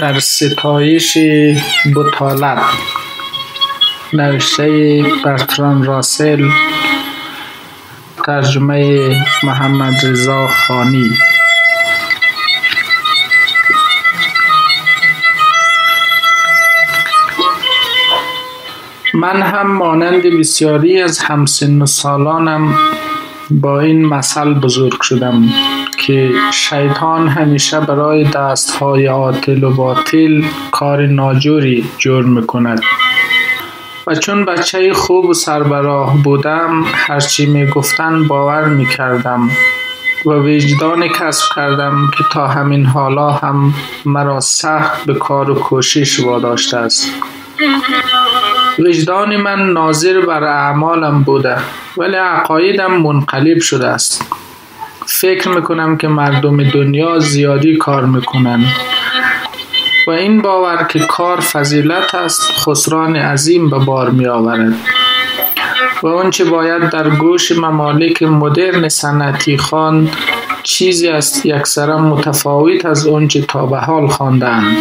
در ستایش بطالت نوشته برتراند راسل ترجمه محمدرضا خانی. من هم مانند بسیاری از همسن و سالانم با این مثل بزرگ شدم که شیطان همیشه برای دستهای عاطل و باطل کار ناجوری جرم می‌کند. و چون بچه خوب و سربراه بودم هرچی می‌گفتند باور می‌کردم و وجدانی کسب کردم که تا همین حالا هم مرا سخت به کار و کوشش واداشته است. وجدان من ناظر بر اعمالم بوده ولی عقایدم منقلب شده است. فکر می‌کنم که مردم دنیا زیادی کار می‌کنند و این باور که کار فضیلت است خسران عظیم به بار می آورد و آنچه باید در گوش ممالک مدرن سنتی خواند چیزی است یکسره متفاوت از آنچه تا به حال خواندهاند.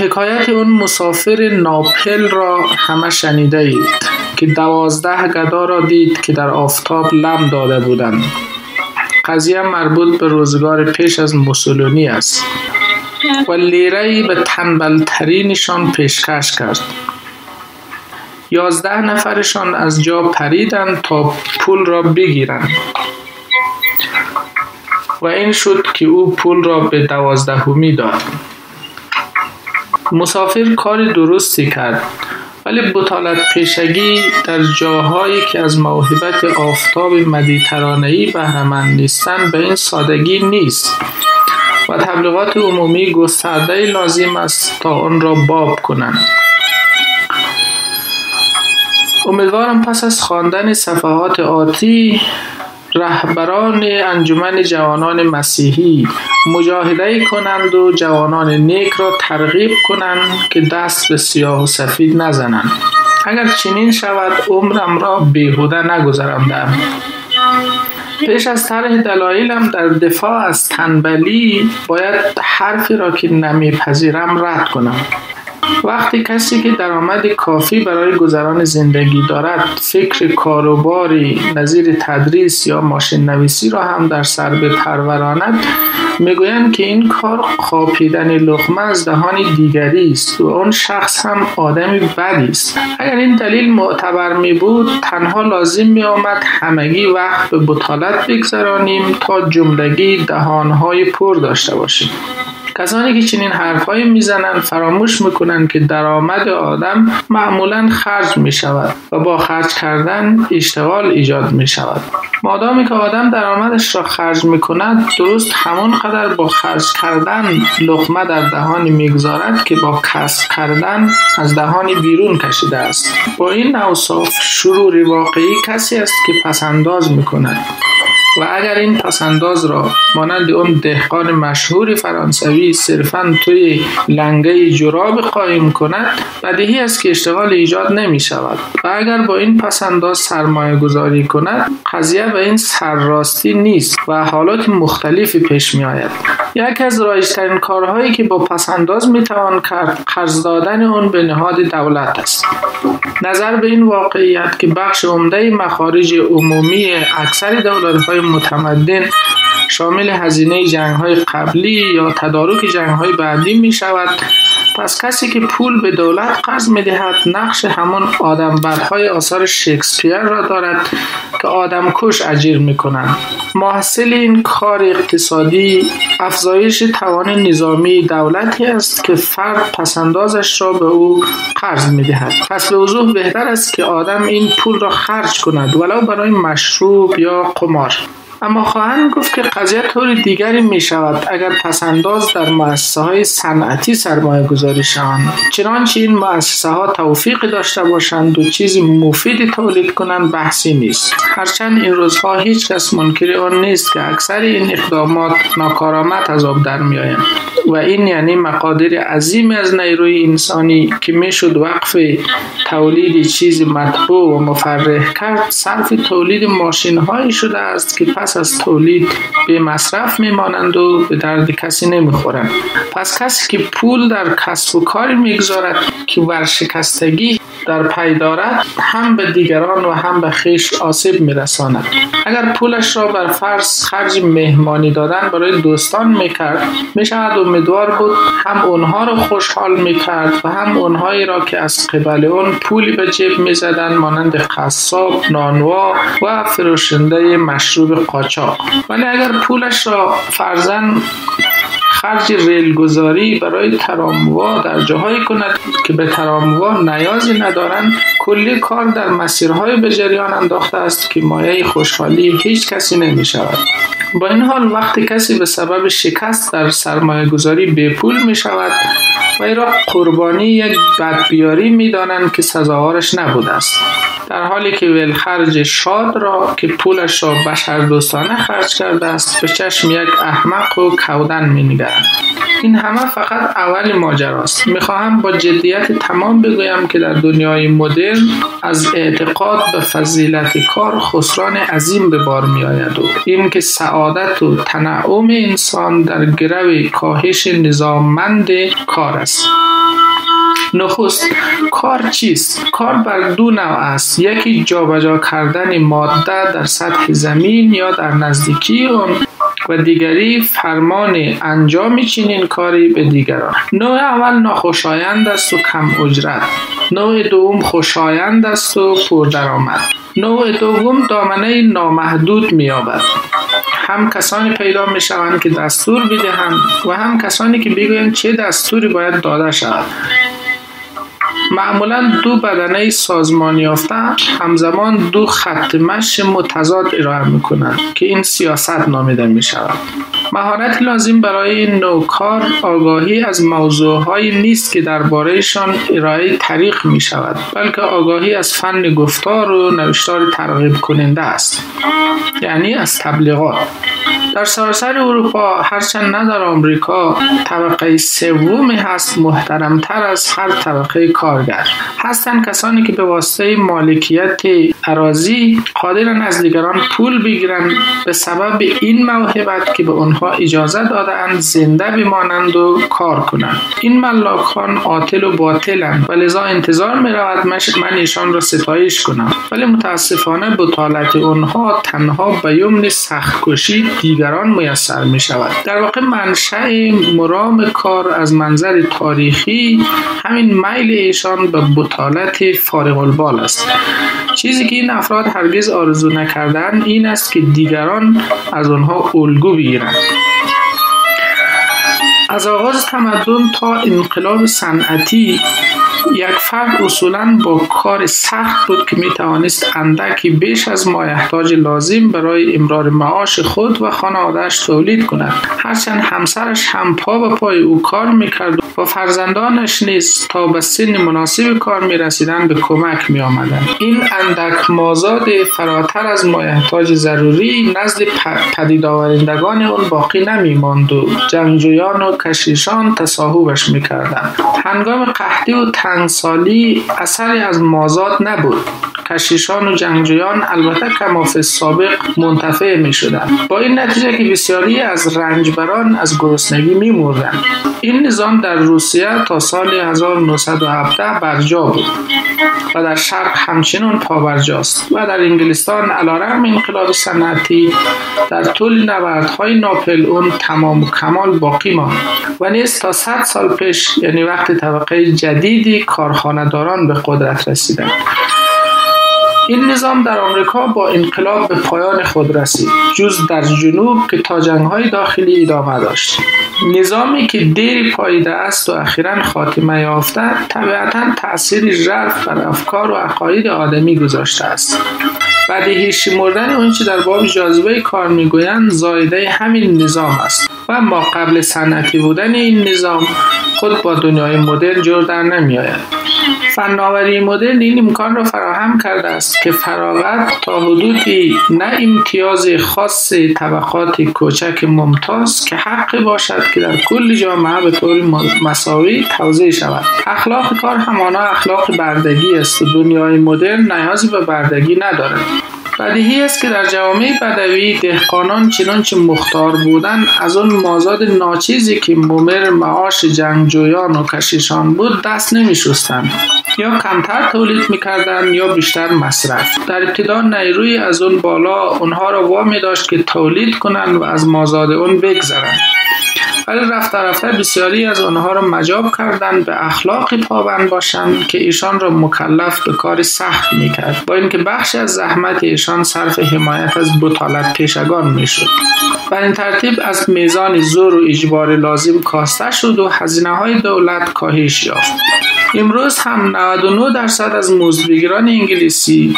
حکایت اون مسافر ناپل را همه شنیده اید که دوازده گدا را دید که در آفتاب لم داده بودند. قضیه مربوط به روزگار پیش از موسولونی است و لیره به تنبلترینشان پیشکش کرد. یازده نفرشان از جا پریدند تا پول را بگیرند. و این شد که او پول را به دوازدهمی داد. مسافر کار درستی کرد ولی بطالت پیشگی در جاهایی که از موهبت آفتاب مدیترانه‌ای بهرهمند نیستند به این سادگی نیست. و تبلیغات عمومی گسترده لازم است تا آن را باب کنند. امیدوارم پس از خواندن صفحات آتی رهبران انجمن جوانان مسیحی مجاهده کنند و جوانان نیک را ترغیب کنند که دست به سیاه و سفید نزنند. اگر چنین شود عمرم را بیهوده نگذراندم. پیش از طرح دلایلم در دفاع از تنبلی باید حرفی را که نمیپذیرم رد کنم. وقتی کسی که درآمد کافی برای گذران زندگی دارد فکر کاروباری نظیر تدریس یا ماشین نویسی را هم در سر بپروراند می‌گویند که این کار قاپیدن لقمه از دهان دیگری است و آن شخص هم آدمی بدی است. اگر این دلیل معتبر می بود تنها لازم می آمد همگی وقت به بطالت بگذرانیم تا جملگی دهانهای پر داشته باشیم. کسانی که چنین حرفهایی می‌زنند فراموش می‌کنند که درآمد آدم معمولا خرج می شود و با خرج کردن اشتغال ایجاد می شود مادامی که آدم درآمدش را خرج می کند درست همان قدر با خرج کردن لقمه در دهانی می‌گذارد که با کسب کردن از دهانی بیرون کشیده است. با این اوصاف شرور واقعی کسی است که پسنداز می کند و اگر این پسنداز را مانند اون دهقان مشهور فرانسوی صرفا توی لنگه جراب قایم کند بدیهی است که اشتغال ایجاد نمی شود. و اگر با این پسنداز سرمایه گذاری کند قضیه به این سرراستی نیست و حالات مختلفی پیش می آید. یکی از رایجترین کارهایی که با پسنداز می توان کرد قرض دادن اون به نهاد دولت است. نظر به این واقعیت که بخش عمده مخارج عمومی اکثر دولت های متمدن شامل هزینه جنگ های قبلی یا تدارک جنگ های بعدی می شود پس کسی که پول به دولت قرض می دهد نقش همان آدم برهای آثار شکسپیر را دارد. که آدم کش اجیر می کنند محصل این کار اقتصادی افزایش توان نظامی دولتی است که فرد پسندازش را به او قرض می دهد پس به وضوح بهتر است که آدم این پول را خرج کند ولو برای مشروب یا قمار. اما خواهند گفت که قضیه طور دیگری می شود اگر پسنداز در مؤسسه های صنعتی سرمایه گذاری شوند. چنانچه این مؤسسه ها توفیق داشته باشند و چیزی مفید تولید کنند بحثی نیست. هرچند این روزها هیچ کس منکر آن نیست که اکثر این اقدامات ناکارآمد از آب در می آیند و این یعنی مقادیر عظیم از نیروی انسانی که می‌شد وقف تولید چیز مطبوع و مفرح کرد صرف تولید ماشین هایی شده است که پس از تولید به مصرف میمانند و به درد کسی نمی‌خورند. پس کسی که پول در کسب و کاری می‌گذارد که ورشکستگی در پی دارد هم به دیگران و هم به خیش آسیب میرساند. اگر پولش را بر فرض خرج مهمانی دادن برای دوستان می‌کرد می‌شود امیدوار بود هم اونها را خوشحال می‌کرد و هم اونهایی را که از قبل اون پولی به جیب می‌زدند مانند قصاب نانوا و فروشنده مشروب قاچاق. ولی اگر پولش را فرزن خرج ریلگذاری برای تراموا در جاهایی کند که به تراموا نیازی ندارند. کلی کار در مسیرهای به جریان انداخته است که مایه خوشحالی هیچ کسی نمی شود. با این حال وقتی کسی به سبب شکست در سرمایه گذاری به پول می شود و را قربانی یک بدبیاری می دانند که سزاوارش نبوده است. در حالی که ولخرج شاد را که پولش را بشر دوستانه خرج کرده است به چشم یک احمق و کودن می نگرد. این همه فقط اول ماجراست می‌خواهم با جدیت تمام بگویم که در دنیای مدرن از اعتقاد به فضیلت کار خسران عظیم به بار می آید و این که سعادت و تنعم انسان در گرو کاهش نظاممند کار است نخست کار چیست؟ کار بر دو نوع است. یکی جابجا کردن ماده در سطح زمین یا در نزدیکی اون و دیگری فرمان انجام چنین کاری به دیگران. نوع اول ناخوشایند است و کم اجرت. نوع دوم خوشایند است و پردرآمد نوع دوم دامنه نامحدود مییابد. هم کسانی پیدا می شوند که دستور بدهند و هم کسانی که بگویند چه دستوری باید داده شود. معمولا دو بدنه سازمان یافته همزمان دو خط مش متضاد ارائه می کنند که این سیاست نامیده می شود مهارت لازم برای این نوع کار آگاهی از موضوعهایی نیست که دربارهشان ارائه طریق می شود بلکه آگاهی از فن گفتار و نوشتار ترغیب کننده است یعنی از تبلیغات. در سراسر اروپا هرچند نه در آمریکا طبقه سومی هست محترمتر از هر طبقه کارگر. هستند کسانی که به واسطه مالکیت اراضی قادرن از دیگران پول بگیرند به سبب این موهبت که به آنها اجازه دادند زنده بمانند و کار کنند. این ملاکان عاطل و باطلند و لذا انتظار می رود من ایشان را ستایش کنم. ولی متاسفانه بطالت آنها تنها به یمن سخت کشی دیگران میسر می شود در واقع منشأ مرام کار از منظر تاریخی همین میل ایشان به بطالت فارغ البال است. چیزی که این افراد هرگز آرزو نکردن این است که دیگران از آنها الگو بگیرند. از آغاز تمدن تا انقلاب صنعتی یک فرد اصولا با کار سخت بود که می توانست اندکی بیش از مایحتاج لازم برای امرار معاش خود و خانوادهش تولید کند. هرچند همسرش هم پا به پای او کار می‌کرد و فرزندانش نیز تا به سن مناسب کار می رسیدن به کمک می آمدن. این اندک مازاد فراتر از مایحتاج ضروری نزد پدید آورندگان اون باقی نمی ماند و جنگجویان و کشیشان تصاحبش می کردن. هنگام قحطی و تنگسالی اثری از مازاد نبود کشیشان و جنگجویان البته کماف سابق منتفع می شدن. با این نتیجه که بسیاری از رنجبران از گرسنگی می مردن. این نظام در روسیه تا سال 1917 برجا بود و در شرق همچنان پابرجاست و در انگلستان علیرغم انقلاب صنعتی در طول نبردهای ناپل اون تمام و کمال باقی ماند و نیز تا 100 سال پیش یعنی وقت طبقه جدیدی کارخانهداران به قدرت رسیدند. این نظام در آمریکا با انقلاب به پایان خود رسید جز در جنوب که تا های داخلی ادامه داشت. نظامی که دیر پاییده است و اخیرا خاتمه یافته طبیعتا تأثیر ژرف بر افکار و عقاید آدمی گذاشته است. بدیهی شمردن اون چه در باب جاذبه کار می‌گویند زایده همین نظام است. و ما قبل صنعتی بودن این نظام خود با دنیای مدرن جور در نمیآید. فناوری مدرن این امکان را فراهم کرده است که فراغت تا حدودی نه امتیاز خاص طبقات کوچک ممتاز که حق باشد که در کل جامعه به طور مساوی توضیح شود. اخلاق کار همانا اخلاق بردگی است. دنیای مدرن نیازی به بردگی ندارد. بدیهی است که در جوامع بدوی دهقانان چنانچه مختار بودند از آن مازاد ناچیزی که ممر معاش جنگجویان و کشیشان بود دست نمی شستند یا کمتر تولید می‌کردند یا بیشتر مصرف. در ابتدا نیروی از اون بالا اونها را وامی داشت که تولید کنند و از مازاد اون بگذرند. ولی رفته رفته بسیاری از آنها را مجاب کردند به اخلاق پابند باشند که ایشان را مکلف به کار سخت می‌کرد با اینکه بخش از زحمت ایشان صرف حمایت از بطالت پیشگان می‌شد. بر این ترتیب از میزان زور و اجبار لازم کاسته شد و هزینه های دولت کاهش یافت. امروز هم 99 درصد از مزدبگیران انگلیسی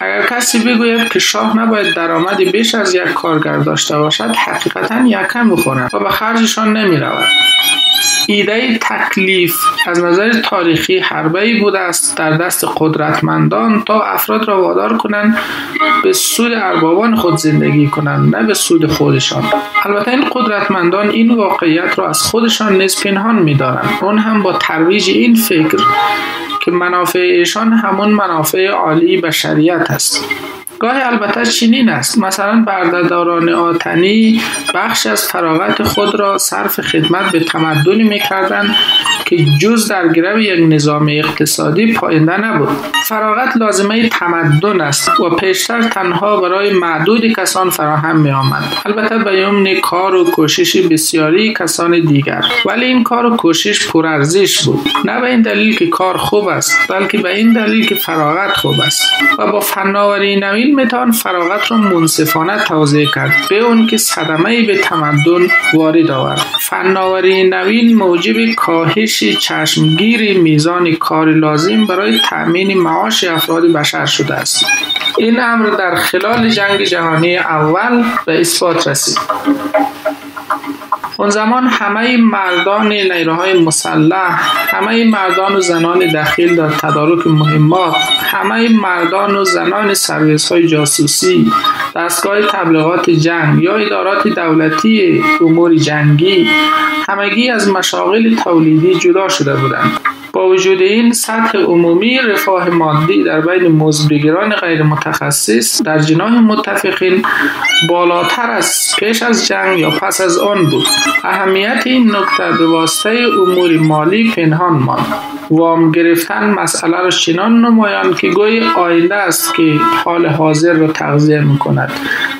اگر کسی بگوید که شاه نباید درآمدی بیش از یک کارگر داشته باشد حقیقتا یکم بخورند و به خرجشان نمی رود. ایده تکلیف از نظر تاریخی حربه بوده است. در دست قدرتمندان تا افراد را وادار کنند به سود اربابان خود زندگی کنند نه به سود خودشان. البته این قدرتمندان این واقعیت را از خودشان نیز پنهان می‌دارند. اون هم با ترویج این فکر که منافع ایشان همون منافع عالی بشریت است. گاهی البته چنین است. مثلا بردهداران آتنی بخش از فراغت خود را صرف خدمت به تمدنی می‌کردند که جز در گرو یک نظام اقتصادی پاینده نبود. فراغت لازمه تمدن است و پیشتر تنها برای معدود کسان فراهم می آمد البته به یمن کار و کوشش بسیاری کسان دیگر. ولی این کار و کوشش پرارزش بود. نه به این دلیل که کار خوب است بلکه به این دلیل که فراغت خوب است. و با فناوری نوین می‌توان فراغت را منصفانه توضیح کرد. به اون که صدمه به تمدن وارد آورد. فناوری نوین موجب کاهش چشمگیر میزان کار لازم برای تأمین معاش افراد بشر شده است. این امر در خلال جنگ جهانی اول به اثبات رسید. اون زمان همه مردان نیروهای مسلح همه مردان و زنان دخیل در تدارک مهمات همه مردان و زنان سرویس های جاسوسی دستگاه تبلیغات جنگ یا ادارات دولتی امور جنگی. همگی از مشاغل تولیدی جدا شده بودند. با وجود این سطح عمومی رفاه مادی در بین مزدبگیران غیر متخصص در جناح متفقین بالاتر از پیش از جنگ یا پس از آن بود. اهمیت این نکته به واسطه امور مالی پنهان ماند. وام گرفتن مسئله را چنان نمایان که گوی آینده است که حال حاضر را تغذیه می کند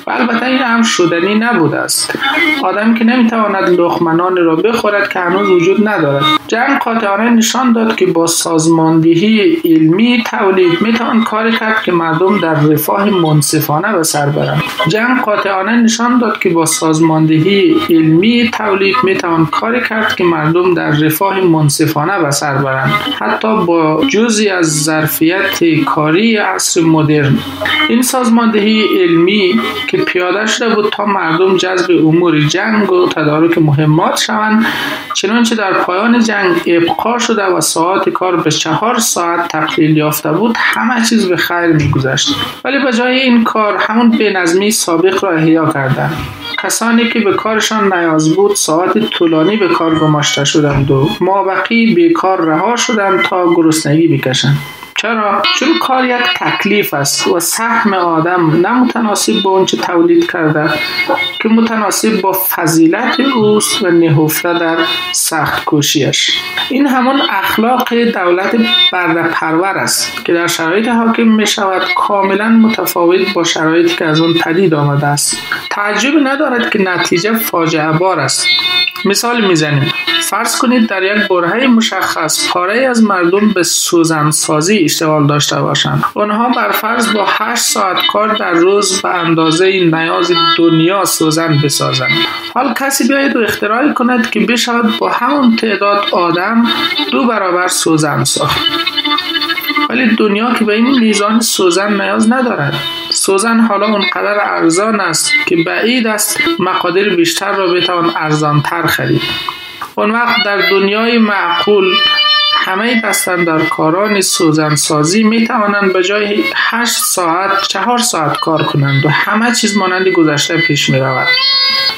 و البته این هم شدنی نبوده است. آدم که نمی‌تواند لخمنان را بخورد که هنوز وجود ندارد. جنگ قاطعانه نشان داد که با سازماندهی علمی تولید می‌توان کار کرد که مردم در رفاه منصفانه به سر برند. جنگ قاطعانه نشان داد که با سازماندهی علمی تولید می‌توان کار کرد که مردم در رفاه منصفانه به سر برند. حتی با جزی از ظرفیت کاری عصر مدرن. این سازماندهی علمی که پیاده شده بود تا مردم جذب امور جنگ و تدارک مهمات شوند چنانچه در پایان جنگ ابقا شده و ساعت کار به چهار ساعت تقلیل یافته بود همه چیز به خیر میگذشت. ولی به جای این کار همون بنظمی سابق را احیا کردند. کسانی که به کارشان نیاز بود ساعت طولانی به کار گماشته شدند و مابقی بیکار رها شدند تا گرسنگی بکشند چرا؟ چون کار یک تکلیف است و سهم آدم نه متناسب با اونچه تولید کرده که متناسب با فضیلت اوست و نهفته در سخت کوشیش. این همان اخلاق دولت برده پرور است که در شرایط حاکم می شود کاملا متفاوت با شرایطی که از آن پدید آمده است. تعجب ندارد که نتیجه فاجعه بار است. مثال می‌زنیم. فرض کنید در یک برهه مشخص پاره از مردم به سوزن سازی اشتغال داشته باشند. آنها بر فرض با 8 ساعت کار در روز به اندازه نیاز دنیا سوزن بسازند حال کسی بیاید و اختراعی کند که بشود با همون تعداد آدم دو برابر سوزن ساخت. ولی دنیا که به این میزان سوزن نیاز ندارد. سوزن حالا اونقدر ارزان است که بعید است مقادیر بیشتر را بتوان ارزانتر خرید. اون وقت در دنیای معقول همه کاران سوزنسازی می توانند به جای 8 ساعت 4 ساعت کار کنند و همه چیز مانند گذشته پیش می رود.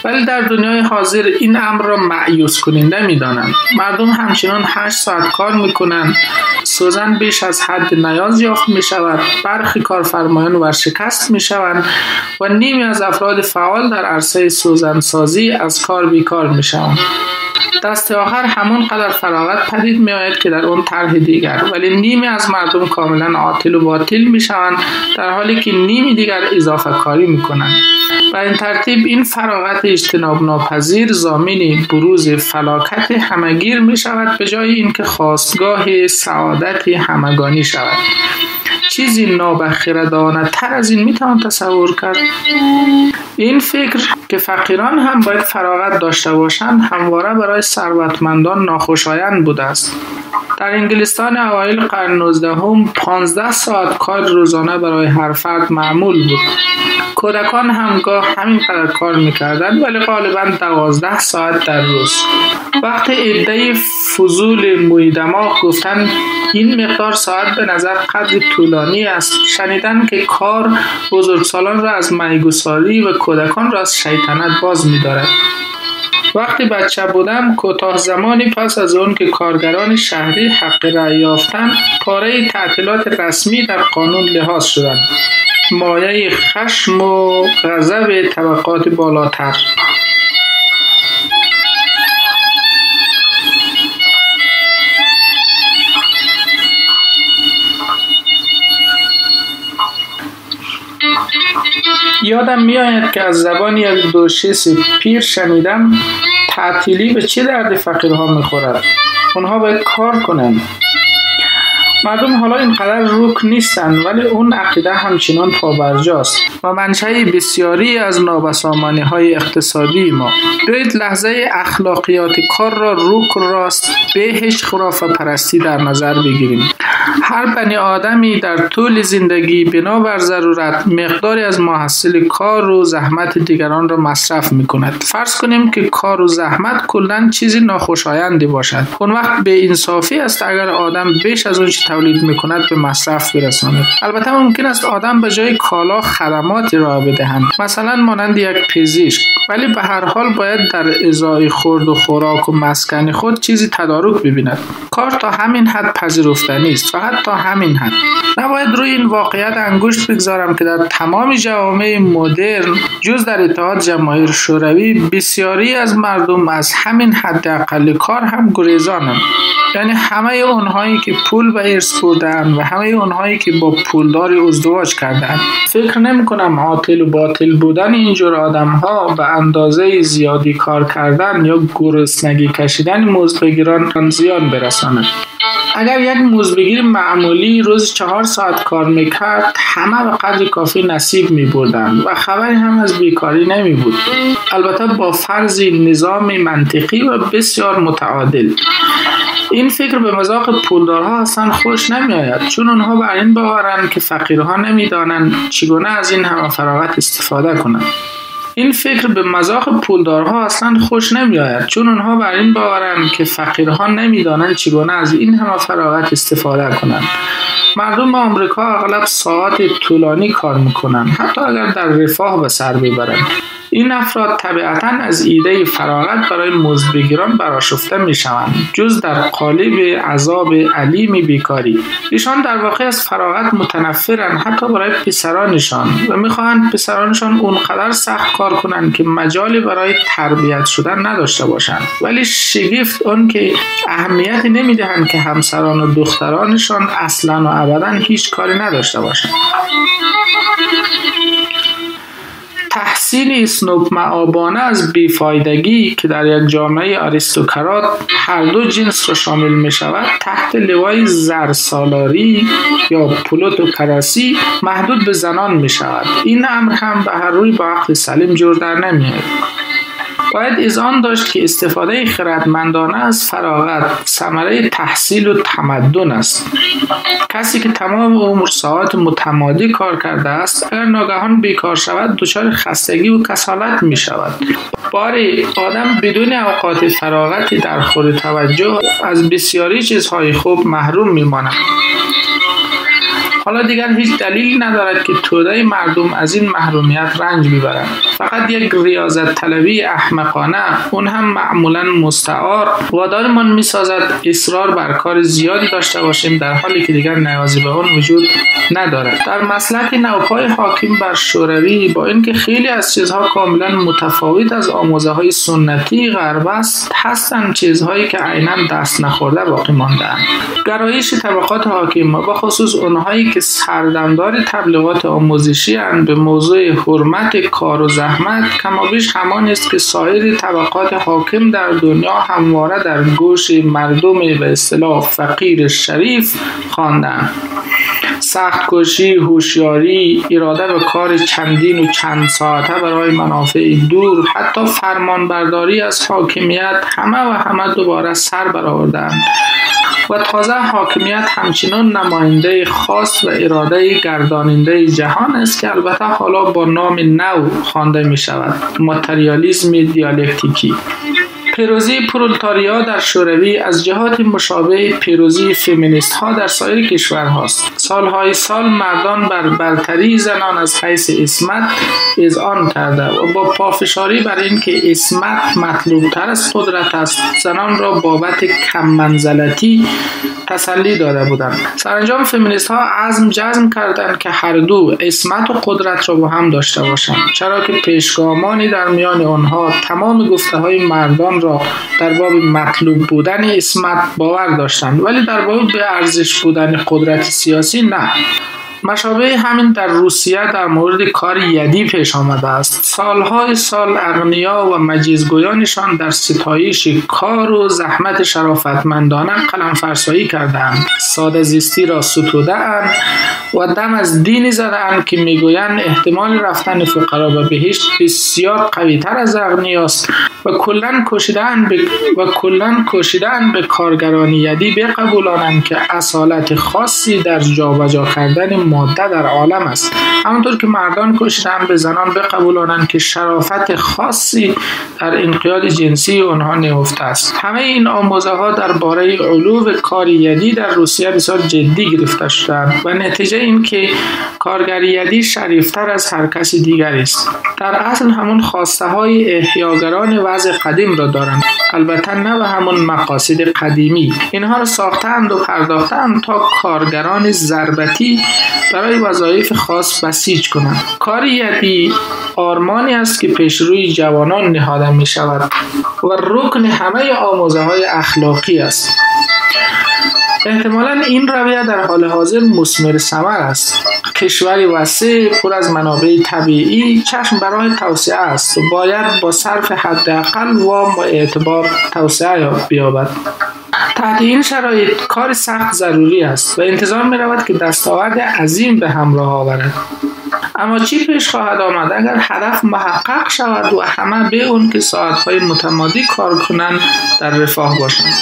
ولی در دنیای حاضر این امر را معیوس کننده می دانند. مردم همچنان 8 ساعت کار می کنند سوزن بیش از حد نیاز یافت می شود برخی کارفرمایان ورشکست می شوند و نیمی از افراد فعال در عرصه سوزنسازی از کار بیکار می شوند دست آخر همون قدر فراغت پدید می آید که در اون طرح دیگر. ولی نیمی از مردم کاملا عاطل و باطل می شوند در حالی که نیمی دیگر اضافه کاری می کنند و این ترتیب این فراغت اجتناب ناپذیر زامین بروز فلاکت همگیر می شود به جای اینکه خواستگاه سعادت همگانی شود. چیزی نابخیردانه تر از این می‌توان تصور کرد. این فکر که فقیران هم باید فراغت داشته باشند همواره برای ثروتمندان ناخوشایند بوده است. در انگلستان اوایل قرن 19 هم 15 ساعت کار روزانه برای هر فرد معمول بود. کودکان همگاه همین قدر کار می‌کردند ولی غالبا 12 ساعت در روز. وقت عده فضول موی دماغ گفتن این مقدار ساعت به نظر قدر طولانی است. شنیدن که کار بزرگسالان را از میگساری و کودکان را از شیطنت باز میدارد. وقتی بچه بودم کوتاه زمانی پس از اون که کارگران شهری حق رأی یافتند پاره تعطیلات رسمی در قانون لحاظ شدند. مایه خشم و غضب طبقات بالاتر. یادم میآید که از زبان یک دوشیس پیر شنیدم تعطیلی به چه درد فقیرها می‌خورد؟ اونها باید کار کنند مردم حالا اینقدر روک نیستند ولی اون عقیده همچنان پابرجاست. و منشأ بسیاری از نابسامانی های اقتصادی ما. بیایید لحظه اخلاقیات کار را روک راست بهش خرافه پرستی در نظر بگیریم. هر بنی آدمی در طول زندگی بنابر ضرورت مقداری از محصول کار و زحمت دیگران را مصرف می کند فرض کنیم که کار و زحمت کلا چیزی ناخوشایندی باشد. اون وقت به انصافی است اگر آدم بیش از اون تولید می کند به مصرف برساند. البته ممکن است آدم به جای کالا خدماتی را بدهند مثلا مانند یک پزشک. ولی به هر حال باید در ازای خورد و خوراک و مسکن خود چیزی تدارک ببیند. کار تا همین حد پذیرفتنی است. فقط تا همین حد. نباید روی این واقعیت انگشت بگذارم که در تمام جوامع مدرن جز در اتحاد جماهیر شوروی بسیاری از مردم از همین حد اقل کار هم گریزانند. یعنی همه اونهایی که پول به ارث بردن و همه اونهایی که با پولداری ازدواج کردن فکر نمی کنم عاطل و باطل بودن اینجور آدم ها به اندازه زیادی کار کردن یا گرسنگی کشیدن مزد زیان برساند. اگر یک مزدگیر معمولی روز چهار ساعت کار می‌کرد همه به قدر کافی نصیب می بردن و خبری هم از بیکاری نمی بود البته با فرض نظام منطقی و بسیار متعادل. این فکر به مذاق پولدارها اصلا خوش نمی آید چون آنها بر این باورند که فقیرها نمی‌دانند چگونه از این همه فراغت استفاده کنند. این فکر به مذاق پولدارها اصلا خوش نمی آید چون آنها بر این باورند که فقیرها نمی‌دانند چگونه از این همه فراغت استفاده کنند. مردم آمریکا اغلب ساعت طولانی کار می‌کنند حتی اگر در رفاه به سر ببرند. این افراد طبیعتا از ایده فراغت برای مزدبگیران براشفته می شوند جز در قالب عذاب علیم بیکاری. ایشان در واقع از فراغت متنفرن حتی برای پسرانشان. و می‌خواهند پسرانشان اونقدر سخت کار کنند که مجالی برای تربیت شدن نداشته باشند. ولی شگفت اون که اهمیتی نمی‌دهند که همسران و دخترانشان اصلا و ابدا هیچ کاری نداشته باشند. تحصیل اسنوب معابانه از بیفایدگی که در یک جامعه آریستوکرات هر دو جنس را شامل می شود تحت لوای زرسالاری یا پلوتوکراسی محدود به زنان می شود این امر هم به هر روی با عقل سلیم جور در نمی باید ایزان داشت که استفاده خردمندانه از فراغت ثمره تحصیل و تمدن است. کسی که تمام عمر ساعت متمادی کار کرده است اگر ناگهان بیکار شود دچار خستگی و کسالت می شود باری آدم بدون اوقات فراغتی در خور توجه از بسیاری چیزهای خوب محروم می ماند حالا دیگر هیچ دلیل ندارد که توده مردم از این محرومیت رنج ببرند فقط یک ریاضت طلبی احمقانه اون هم معمولا مستعار. وادارمان می‌سازد اصرار بر کار زیادی داشته باشیم در حالی که دیگر نیازی به آن وجود ندارد. در مسلک نوپای حاکم بر شوروی با اینکه خیلی از چیزها کاملا متفاوت از آموزه های سنتی غرب است هستند چیزهایی که عینا دست نخورده باقی ماندهاند. گرایش طبقات حاکم و خصوص اونهایی که سردمدار تبلیغات آموزشی به موضوع حرمت کار و زحمت کمابیش همان است که سایر طبقات حاکم در دنیا همواره در گوش مردم به اصطلاح فقیر شریف خواندند. سخت کشی، هوشیاری، اراده به کار چندین و چند ساعته برای منافع دور، حتی فرمانبرداری از حاکمیت همه و همه دوباره سر برآوردند. و تازه حاکمیت همچنان نماینده خاص و اراده گرداننده جهان است که البته حالا با نام نو خوانده می شود ماتریالیزم دیالکتیکی پیروزی پرولتاریا در شوروی از جهات مشابه پیروزی فمینیست ها در سایر کشورهاست سالهای سال مردان بر برتری زنان از حیث اسمت آن کرده و با پافشاری بر اینکه اسمت مطلوب تر از قدرت است زنان را بابت کم منزلتی تسلی داده بودند. سرانجام فمینیست ها عزم جزم کردند که هر دو اسمت و قدرت را با هم داشته باشند چرا که پیشگامانی در میان آنها تمام گفته های مردان را در باب مطلوب بودن اسمت باور داشتند ولی در باب به ارزش بودن قدرت سیاسی نه. مشابه همین در روسیه در مورد کار یدی پیش آمده است. سالهای سال اغنیا و مجیزگویانشان در ستایش کار و زحمت شرافتمندانه قلم فرسایی کردند ساده زیستی را ستوده اند و دم از دینی زدند که می‌گویند احتمال رفتن فقرا به بهشت بسیار قوی تر از اغنیاست و کلا کوشیدن به و کلا کوشیدن به کارگران یدی بقبولانند که اصالت خاصی در جابجا کردن ماده در عالم است. همانطور که مردان کوشیدن به زنان بقبولانند که شرافت خاصی در انقیاد جنسی آنها نهفته است. همه این آموزه ها درباره علو کار یدی در روسیه بسیار جدی گرفته شدند و نتیجه این که کارگر یدی شریفتر از هر کس دیگری است. در اصل همون خواسته های احیاگران وضع قدیم را دارند. البته نه به همون مقاصد قدیمی. اینها را ساختند و پرداختند تا کارگران ضربتی برای وظایف خاص بسیج کنند کار یدی آرمانی است که پیش روی جوانان نهاده می شود و رکن همه آموزه های اخلاقی است. احتمالا این رویه در حال حاضر مسمر سمر است. کشوری وسیع پر از منابع طبیعی چشم برای توسعه است. و باید با صرف حداقل وام و اعتبار توسعه بیابد تحت این شرایط کار سخت ضروری است و انتظار می رود که دستاورد عظیم به همراه آورد. اما چی پیش خواهد آمد؟ اگر هدف محقق شود و همه به اون که ساعتهای متمادی کار کنند در رفاه باشند.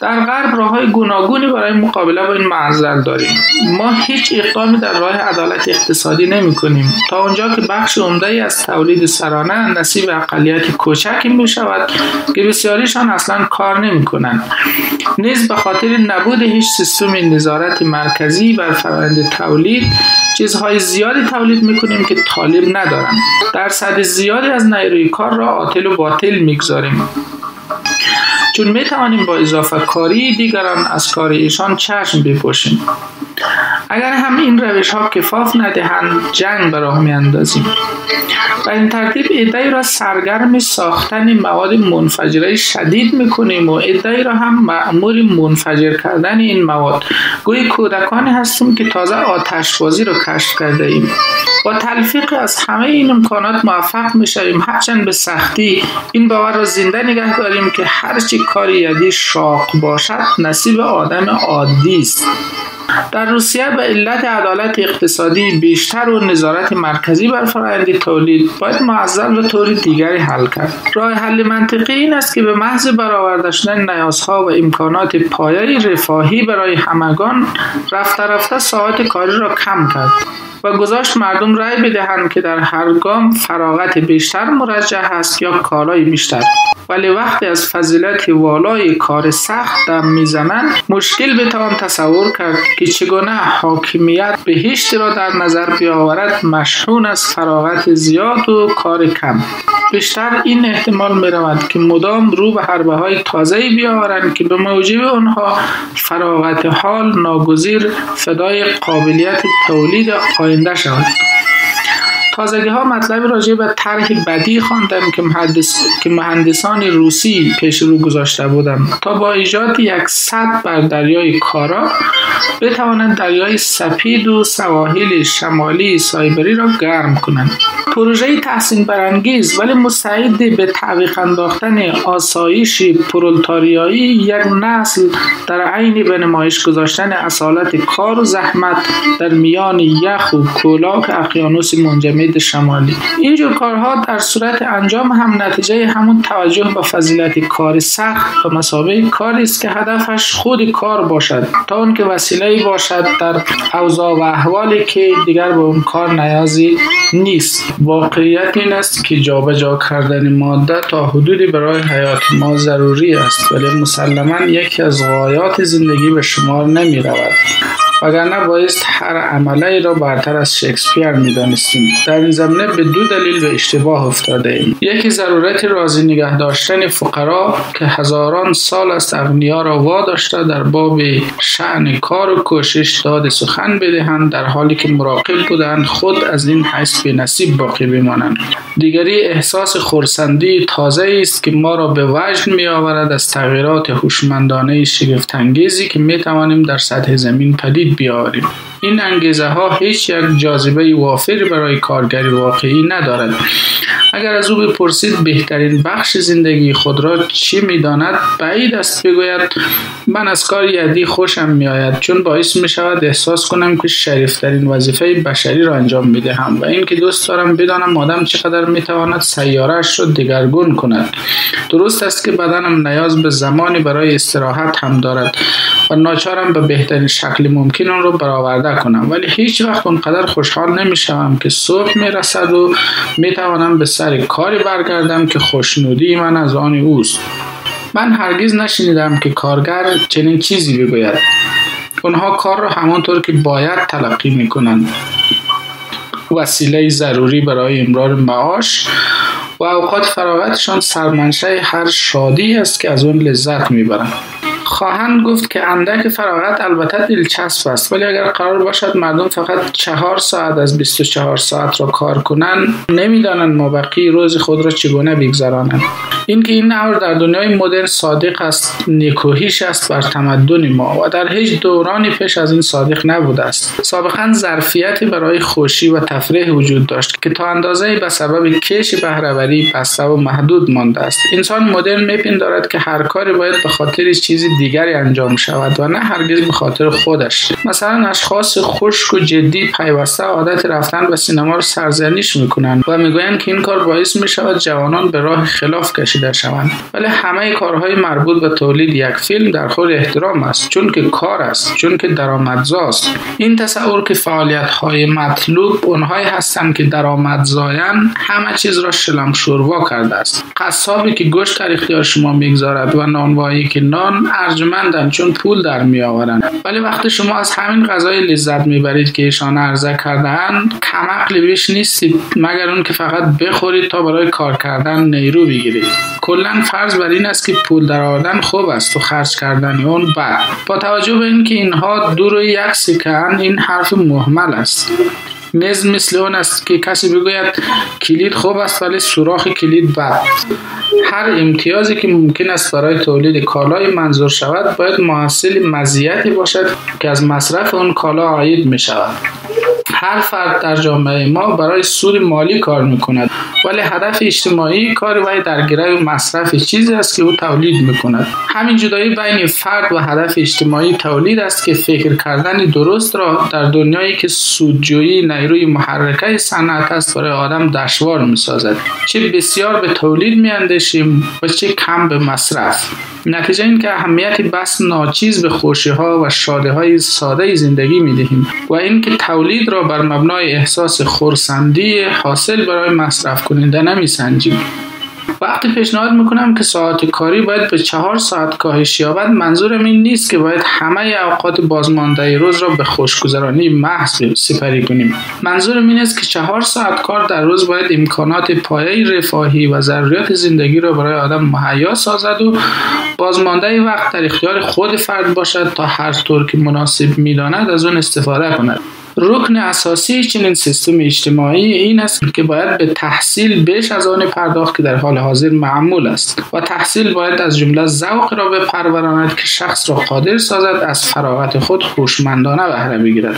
در غرب راه های گوناگونی برای مقابله با این معضل داریم. ما هیچ اقدامی در راه عدالت اقتصادی نمی کنیم تا اونجا که بخش عمده ای از تولید سرانه نصیب اقلیت کوچکی می شود که بسیاریشان اصلا کار نمی کنند نیز به خاطر نبود هیچ سیستم نظارت مرکزی بر فرآیند تولید چیزهای زیادی تولید می‌کنیم که طالب ندارند. درصد زیادی از نیروی کار را عاطل و باطل می‌گذاریم. چون می توانیم با اضافه کاری دیگران از کار ایشان چشم بپوشیم اگر هم این روش ها کفاف ندهند جنگ به راه می اندازیم و این ترتیب ادعای را سرگرم ساختن مواد منفجره شدید می‌کنیم و ادعای را هم معمور منفجر کردن این مواد. گوی کودکانی هستیم که تازه آتش بازی را کشف کرده ایم. با تلفیق از همه این امکانات موفق می شویم هرچند به سختی این باور را زنده نگه داریم که هرچی کار یدی شاق باشد نصیب آدم عادی است. در روسیه به علت عدالت اقتصادی بیشتر و نظارت مرکزی بر فرآیند تولید باید معضل به طور دیگری حل کرد. راه حل منطقی این است که به محض برآورده شدن نیازها و امکانات پایه رفاهی برای همگان رفته رفته ساعت کاری را کم کرد. و گذاشت مردم رأی بدهند که در هر گام فراغت بیشتر مرجح است یا کالای بیشتر. ولی وقتی از فضیلت والای کار سخت دم می‌زنند مشکل بتوان تصور کرد که چگونه حاکمیت بهشت را در نظر بیاورد مشهون از فراغت زیاد و کار کم. بیشتر این احتمال می رود که مدام رو به حربه های تازه بیاورند که به موجب آنها فراغت حال ناگزیر فدای قابلیت تولید آینده شود. تازگی ها مطلب راجع به طرح بدی خواندم که, که مهندسان روسی پیش رو گذاشته بودم. تا با ایجاد یک صد بر دریای کارا بتوانند دریای سپید و سواحل شمالی سایبری را گرم کنند پروژه تحسین برانگیز ولی مستعد به تعویق انداختن آسایش پرولتاریایی یک نسل در عین به نمایش گذاشتن اصالت کار و زحمت در میان یخ و کولاک اقیانوس منجمد شمالی. اینجور کارها در صورت انجام هم نتیجه همون توجه به فضیلت کار سخت و مسابقه کاری است که هدفش خود کار باشد. تا اون که وسیله باشد در اوضاع و احوالی که دیگر به اون کار نیازی نیست. واقعیت این است که جابجا جا کردن ماده تا حدودی برای حیات ما ضروری است ولی مسلما یکی از غایات زندگی به شمار نمی رود وگرنه بایست هر عمله را برتر از شکسپیر می‌دانستیم. در این زمینه به دو دلیل به اشتباه افتاده ایم. یکی ضرورت راضی نگه داشتن فقرا که هزاران سال است اغنیا را واداشته در باب شعن کار و کوشش داد سخن بدهند در حالی که مراقب بودند خود از این حیث به نصیب باقی بمانند. دیگری احساس خورسندی تازه است که ما را به وجد می آورد از تغییرات هوشمندانه شگفتانگیزی که می توانیم در سطح زمین پدید بیاوریم این انگیزه ها هیچ یک جاذبه وافری برای کارگری واقعی ندارد. اگر از او بپرسید بهترین بخش زندگی خود را چی می‌داند بعید است بگوید من از کار یدی خوشم میآید. چون باعث می شود احساس کنم که شریفترین وظیفه بشری را انجام می‌دهم و اینکه دوست دارم بدانم آدم چقدر می‌تواند سیارهش را دگرگون کند. درست است که بدنم نیاز به زمانی برای استراحت هم دارد و ناچارم به بهترین شکل ممکن آن را برآورده کنم. ولی هیچ وقت اونقدر خوشحال نمی‌شوم که صبح می‌رسد و می‌توانم به سر کاری برگردم که خوشنودی من از آن اوست. من هرگز نشنیدم که کارگر چنین چیزی بگوید. اونها کار را همانطور که باید تلقی می‌کنند. وسیله ضروری برای امرار معاش و اوقات فراغتشان سرمنشه هر شادی است که از اون لذت می‌برند خواهند گفت که اندک فراغت البته دلچسب است. ولی اگر قرار باشد مردم فقط چهار ساعت از 24 ساعت را کار کنند نمی‌دانند مابقی روز خود را چگونه بگذرانند. اینکه این نهار در دنیای مدرن صادق است نیکوهیش است بر تمدن ما و در هیچ دورانی پیش از این صادق نبوده است. سابقا ظرفیتی برای خوشی و تفریح وجود داشت که تا اندازه به سبب کش بهرهوری بسته و محدود مانده است. انسان مدرن میپندارد که هر کاری باید به خاطر چیزی دیگری انجام شود و نه هرگز به خاطر خودش. مثلا اشخاص خشک و جدی پیوسته عادت رفتن به سینما را سرزنش می‌کنند و می‌گویند که این کار باعث می‌شود جوانان به راه خلاف کشیده شوند. ولی همه کارهای مربوط به تولید یک فیلم در خود احترام است چون که کار است چون که درآمدزاست این تصور که فعالیت های مطلوب اونهایی هستند که درآمدزایند همه چیز را شلم شوروا کرده است. قصابی که گوشت در اختیار شما می‌گذارد و نانوایی که نان ارجمندن چون پول در می آورند ولی وقتی شما از همین غذای لذت می‌برید که ایشان عرضه کردن کم بیش نیستید. مگر اون که فقط بخورید تا برای کار کردن نیرو بگیرید. کلا فرض بر این است که پول در آوردن خوب است و خرج کردن اون بد. با توجه به اینکه اینها دور یک سکن این حرف محمل است. نظم مثل اون است که کسی بگوید کلید خوب است ولی سوراخ کلید بد. هر امتیازی که ممکن است برای تولید کالای منظور شود باید محصل مزیتی باشد که از مصرف اون کالا عاید می شود هر فرد در جامعه ما برای سود مالی کار می‌کند. ولی هدف اجتماعی کار وی در گروه مصرف چیزی است که او تولید می‌کند. همین جدایی بین فرد و هدف اجتماعی تولید است که فکر کردن درست را در دنیایی که سودجویی نیروی محرکه صنعت است برای آدم دشوار می‌سازد. چه بسیار به تولید میاندیشیم و چه کم به مصرف. نتیجه این که اهمیتی بس ناچیز به خوشی ها و شاده های ساده زندگی می دهیم و اینکه تولید را بر مبنای احساس خورسندی حاصل برای مصرف کننده نمی سنجیم وقتی پیشنهاد می‌کنم که ساعت کاری باید به چهار ساعت کاهش یابد منظورم این نیست که باید همه اوقات بازمانده روز را به خوشگذرانی محض سپری کنیم. منظورم این است که چهار ساعت کار در روز باید امکانات پایه رفاهی و ضروریات زندگی را برای آدم مهیا سازد و بازمانده وقت در اختیار خود فرد باشد تا هر طور که مناسب می‌داند از اون استفاده کند. رکن اساسی چنین سیستم اجتماعی این است که باید به تحصیل بیش از آن پرداخت که در حال حاضر معمول است و تحصیل باید از جمله ذوق را بپروراند که شخص را قادر سازد از فراغت خود هوشمندانه بهره بگیرد.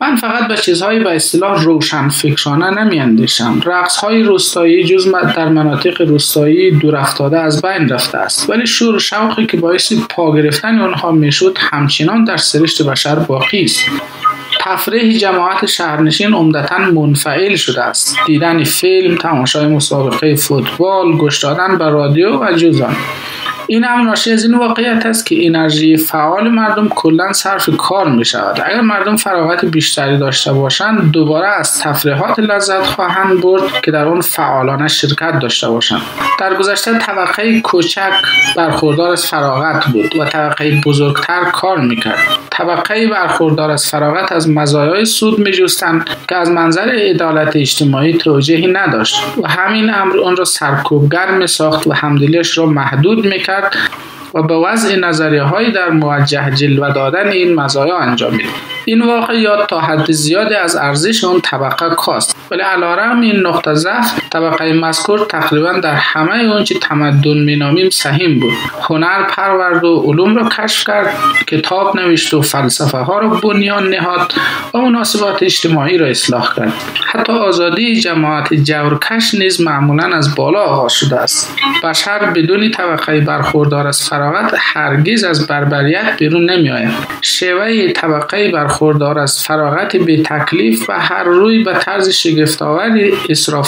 من فقط به چیزهایی به اصطلاح روشن فکرانه نمی اندیشم رقص های روستایی جز در مناطق روستایی دور افتاده از بین رفته است. ولی شور شوقی که باعث پا گرفتن آنها می‌شد همچنان در سرشت بشر باقی است. تفریح جماعت شهرنشین عمدتا منفعل شده است. دیدن فیلم تماشای مسابقه فوتبال گوش دادن به رادیو و جزان این هم ناشی از این واقعیت است که انرژی فعال مردم کلا صرف کار می شود اگر مردم فراغت بیشتری داشته باشند دوباره از تفریحات لذت خواهند برد که در آن فعالانه شرکت داشته باشند. در گذشته طبقه کوچک برخوردار از فراغت بود و طبقه بزرگتر کار می‌کرد. طبقه برخوردار از فراغت از مزایای سود میجستند که از منظر عدالت اجتماعی توجهی نداشت و همین امر آن را سرکوبگر می ساخت و همدلیش را محدود می‌کرد. و به وضع نظریه های در موجه جلوه دادن این مزایا انجام می‌دید این واقعیات تا حد زیادی از ارزش اون طبقه کاست. ولی علیرغم این نقطه ضعف طبقه مذکور تقریبا در همه چی تمدن مینامیم سهیم بود. هنر پرورد و علوم را کشف کرد کتاب نوشت و فلسفه ها را بنیان نهاد و مناسبات اجتماعی را اصلاح کرد. حتی آزادی جماعت جورکش نیز معمولا از بالا آغاز شده است. بشر بدون طبقه برخوردار از فراغت هرگز از بربریت بیرون نمی آید شیوه طبقه برخوردار از فراغت به تکلیف و هر روی به طرز شگفتآوری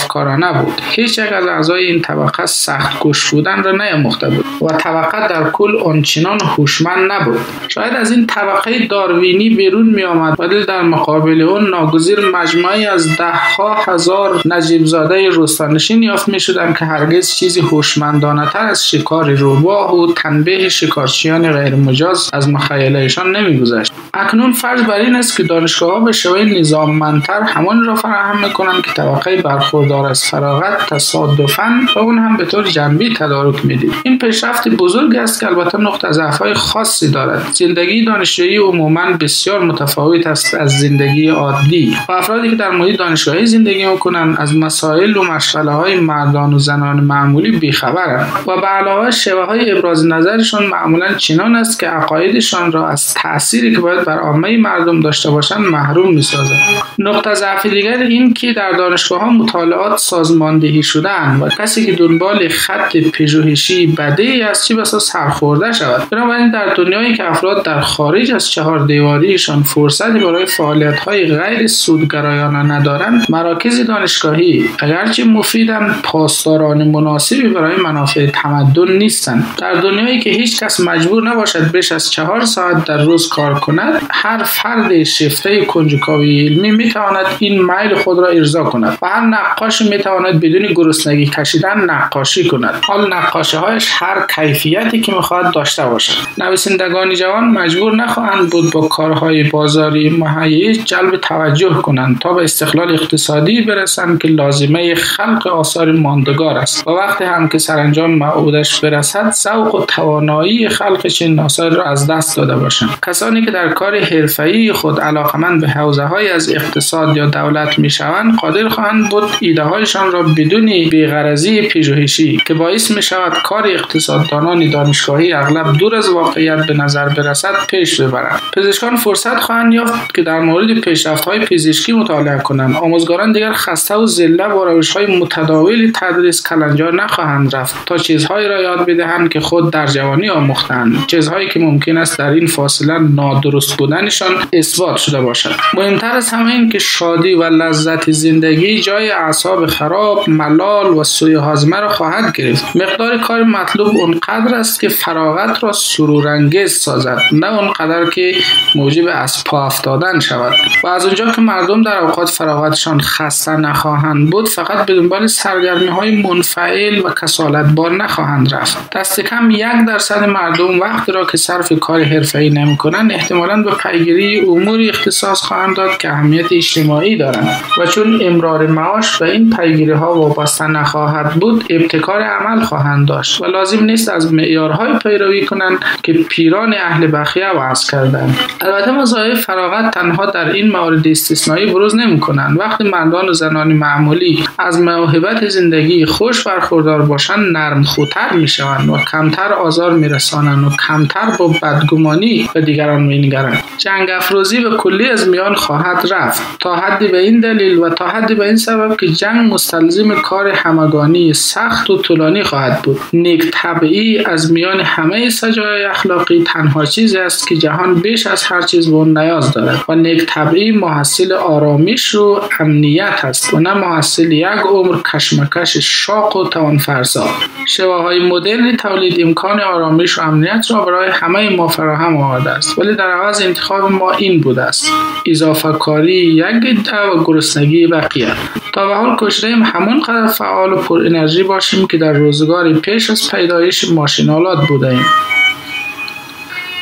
کارانه بود. هیچ یک از اعضای این طبقه سخت گوش بودن را نیاموخته بود و طبقه در کل آنچنان هوشمند نبود. شاید از این طبقه داروینی بیرون می آمد ولی در مقابل اون ناگزیر مجموعی از ده ها هزار نجیب زاده روستانشین یافت می شدن که هرگز چیزی هوشمندانه از شکار روباه و تنبیه شکارچیان غیر مجاز از مخیلهشان نمی گذشت اکنون فرض بر این است که دانشگاه ها به شوی نظاممندتر همان را فراهم می‌کنند که طبقه برخوردار از فراغت تصادفا و اون هم به طور جنبی تدارک می‌دید این پیشرفت بزرگ است که البته نقطه ضعف های خاصی دارد. زندگی دانشجویی عموما بسیار متفاوت است از زندگی عادی. و افرادی که در محیط دانشگاهی زندگی می‌کنند از مسائل و مشغله های مردان و زنان معمولی بیخبرند. و به علاوه شیوه های ابراز نظرشان معمولا چنان است که عقایدشان را از تأثیری که باید بر عامه مردم داشته باشند محروم می‌سازد. نقطه ضعف دیگر این که در دانشگاه ها مطالعات سازماندهی شدن و کسی که دنبال خط پژوهشی بده ای است چی بسا سرخورده شود. بنابراین در دنیایی که افراد در خارج از چهار دیواریشان فرصتی برای فعالیت های غیر سودگرایانه ندارند مراکز دانشگاهی اگرچه مفیدن پاسداران مناسبی برای منافع تمدن نیستند. در دنیایی که هیچ کس مجبور نباشد بیش از چهار ساعت در روز کار کند هر فرد شفته کنجکاوی علمی می‌تواند این میل خود را ارضا کند و هر نقاش می‌تواند بدون گرسنگی کشیدن نقاشی کند. حال نقاشه هایش هر کیفیتی که می‌خواهد داشته باشد. نویسندگان جوان مجبور نخواهند بود با کارهای بازاری مهیج جلب توجه کنند تا به استقلال اقتصادی برسند که لازمه خلق آثار ماندگار است. و وقتی هم که سرانجام معودش برسد ذوق و توانایی خلق چنین آثاری را از دست داده باشند. کسانی که در کار حرفه‌ای خود علاقمند به حوزه های از اقتصاد یا دولت می‌شوند قادر خواهند بود ایده هایشان را بدون بیغرضی پژوهشی که باعث می شود کار اقتصاددانان دانشگاهی اغلب دور از واقعیت به نظر برسد پیش ببرند. پزشکان فرصت خواهند یافت که در مورد پیشرفت های پزشکی مطالعه کنند. آموزگاران دیگر خسته و ذله با روش های متداول تدریس کلنجار نخواهند رفت تا چیزهایی را یاد بدهند که خود در جوانی آموختند چیزهایی که ممکن است در این فاصله نادرست بودنشان اثبات شده باشد. مهمتر از همه این که شادی و لذت زندگی جای اعصاب خراب ملال و سوی هاضمه را خواهد گرفت. مقدار کار مطلوب اونقدر است که فراغت را سرورانگیز سازد نه اونقدر که موجب از پا افتادن شود. و از اونجا که مردم در اوقات فراغتشان خسته نخواهند بود فقط به دنبال سرگرمی های منفعل و کسالت بار نخواهند رفت. دست کم یک درصد مردم وقت را که صرف کار حرفه‌ای نمی‌کنند احتمالا به پیگیری امور اختصاص خواهند داد که اهمیت اجتماعی دارند. و چون امرار معاش به این پیگیری ها وابسته نخواهد بود ابتکار عمل خواهند داشت و لازم نیست از معیارهای پیروی کنند که پیران اهل بخیه وضع کردند. البته مزایای فراغت تنها در این موارد استثنایی بروز نمی کنند وقتی مردان و زنان معمولی از موهبت زندگی خوش برخوردار باشند نرم خودتر می شوند و کمتر آزار می رسانند و کمتر با بدگمانی به دیگران می نگرند جنگ افروزی به کلی از میان خواهد رفت. تا حدی به این دلیل و تا حدی به این سبب که جنگ مستلزم کار همگانی سخت و طولانی خواهد بود. نیک طبعی از میان همه سجای اخلاقی تنها چیزی است که جهان بیش از هر چیز به نیاز دارد و نیک طبعی محصل آرامش و امنیت است و نه محصل یک عمر کشمکش شاق و توان فرسا شوه های مدرن تولید امکان آرامش و امنیت را برای همه ما فراهم آورده است. ولی در عوض انتخاب ما این بوده است. اضافه کاری یک و گرسنگی بقیه. تا به حال همون قدر فعال و پر انرژی باشیم که در روزگاری پیش از پیدایش ماشینالات بوده ایم.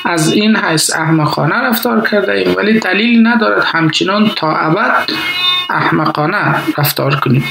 از این حیث احمقانه رفتار کرده ایم ولی دلیل ندارد همچنان تا ابد احمقانه رفتار کنیم.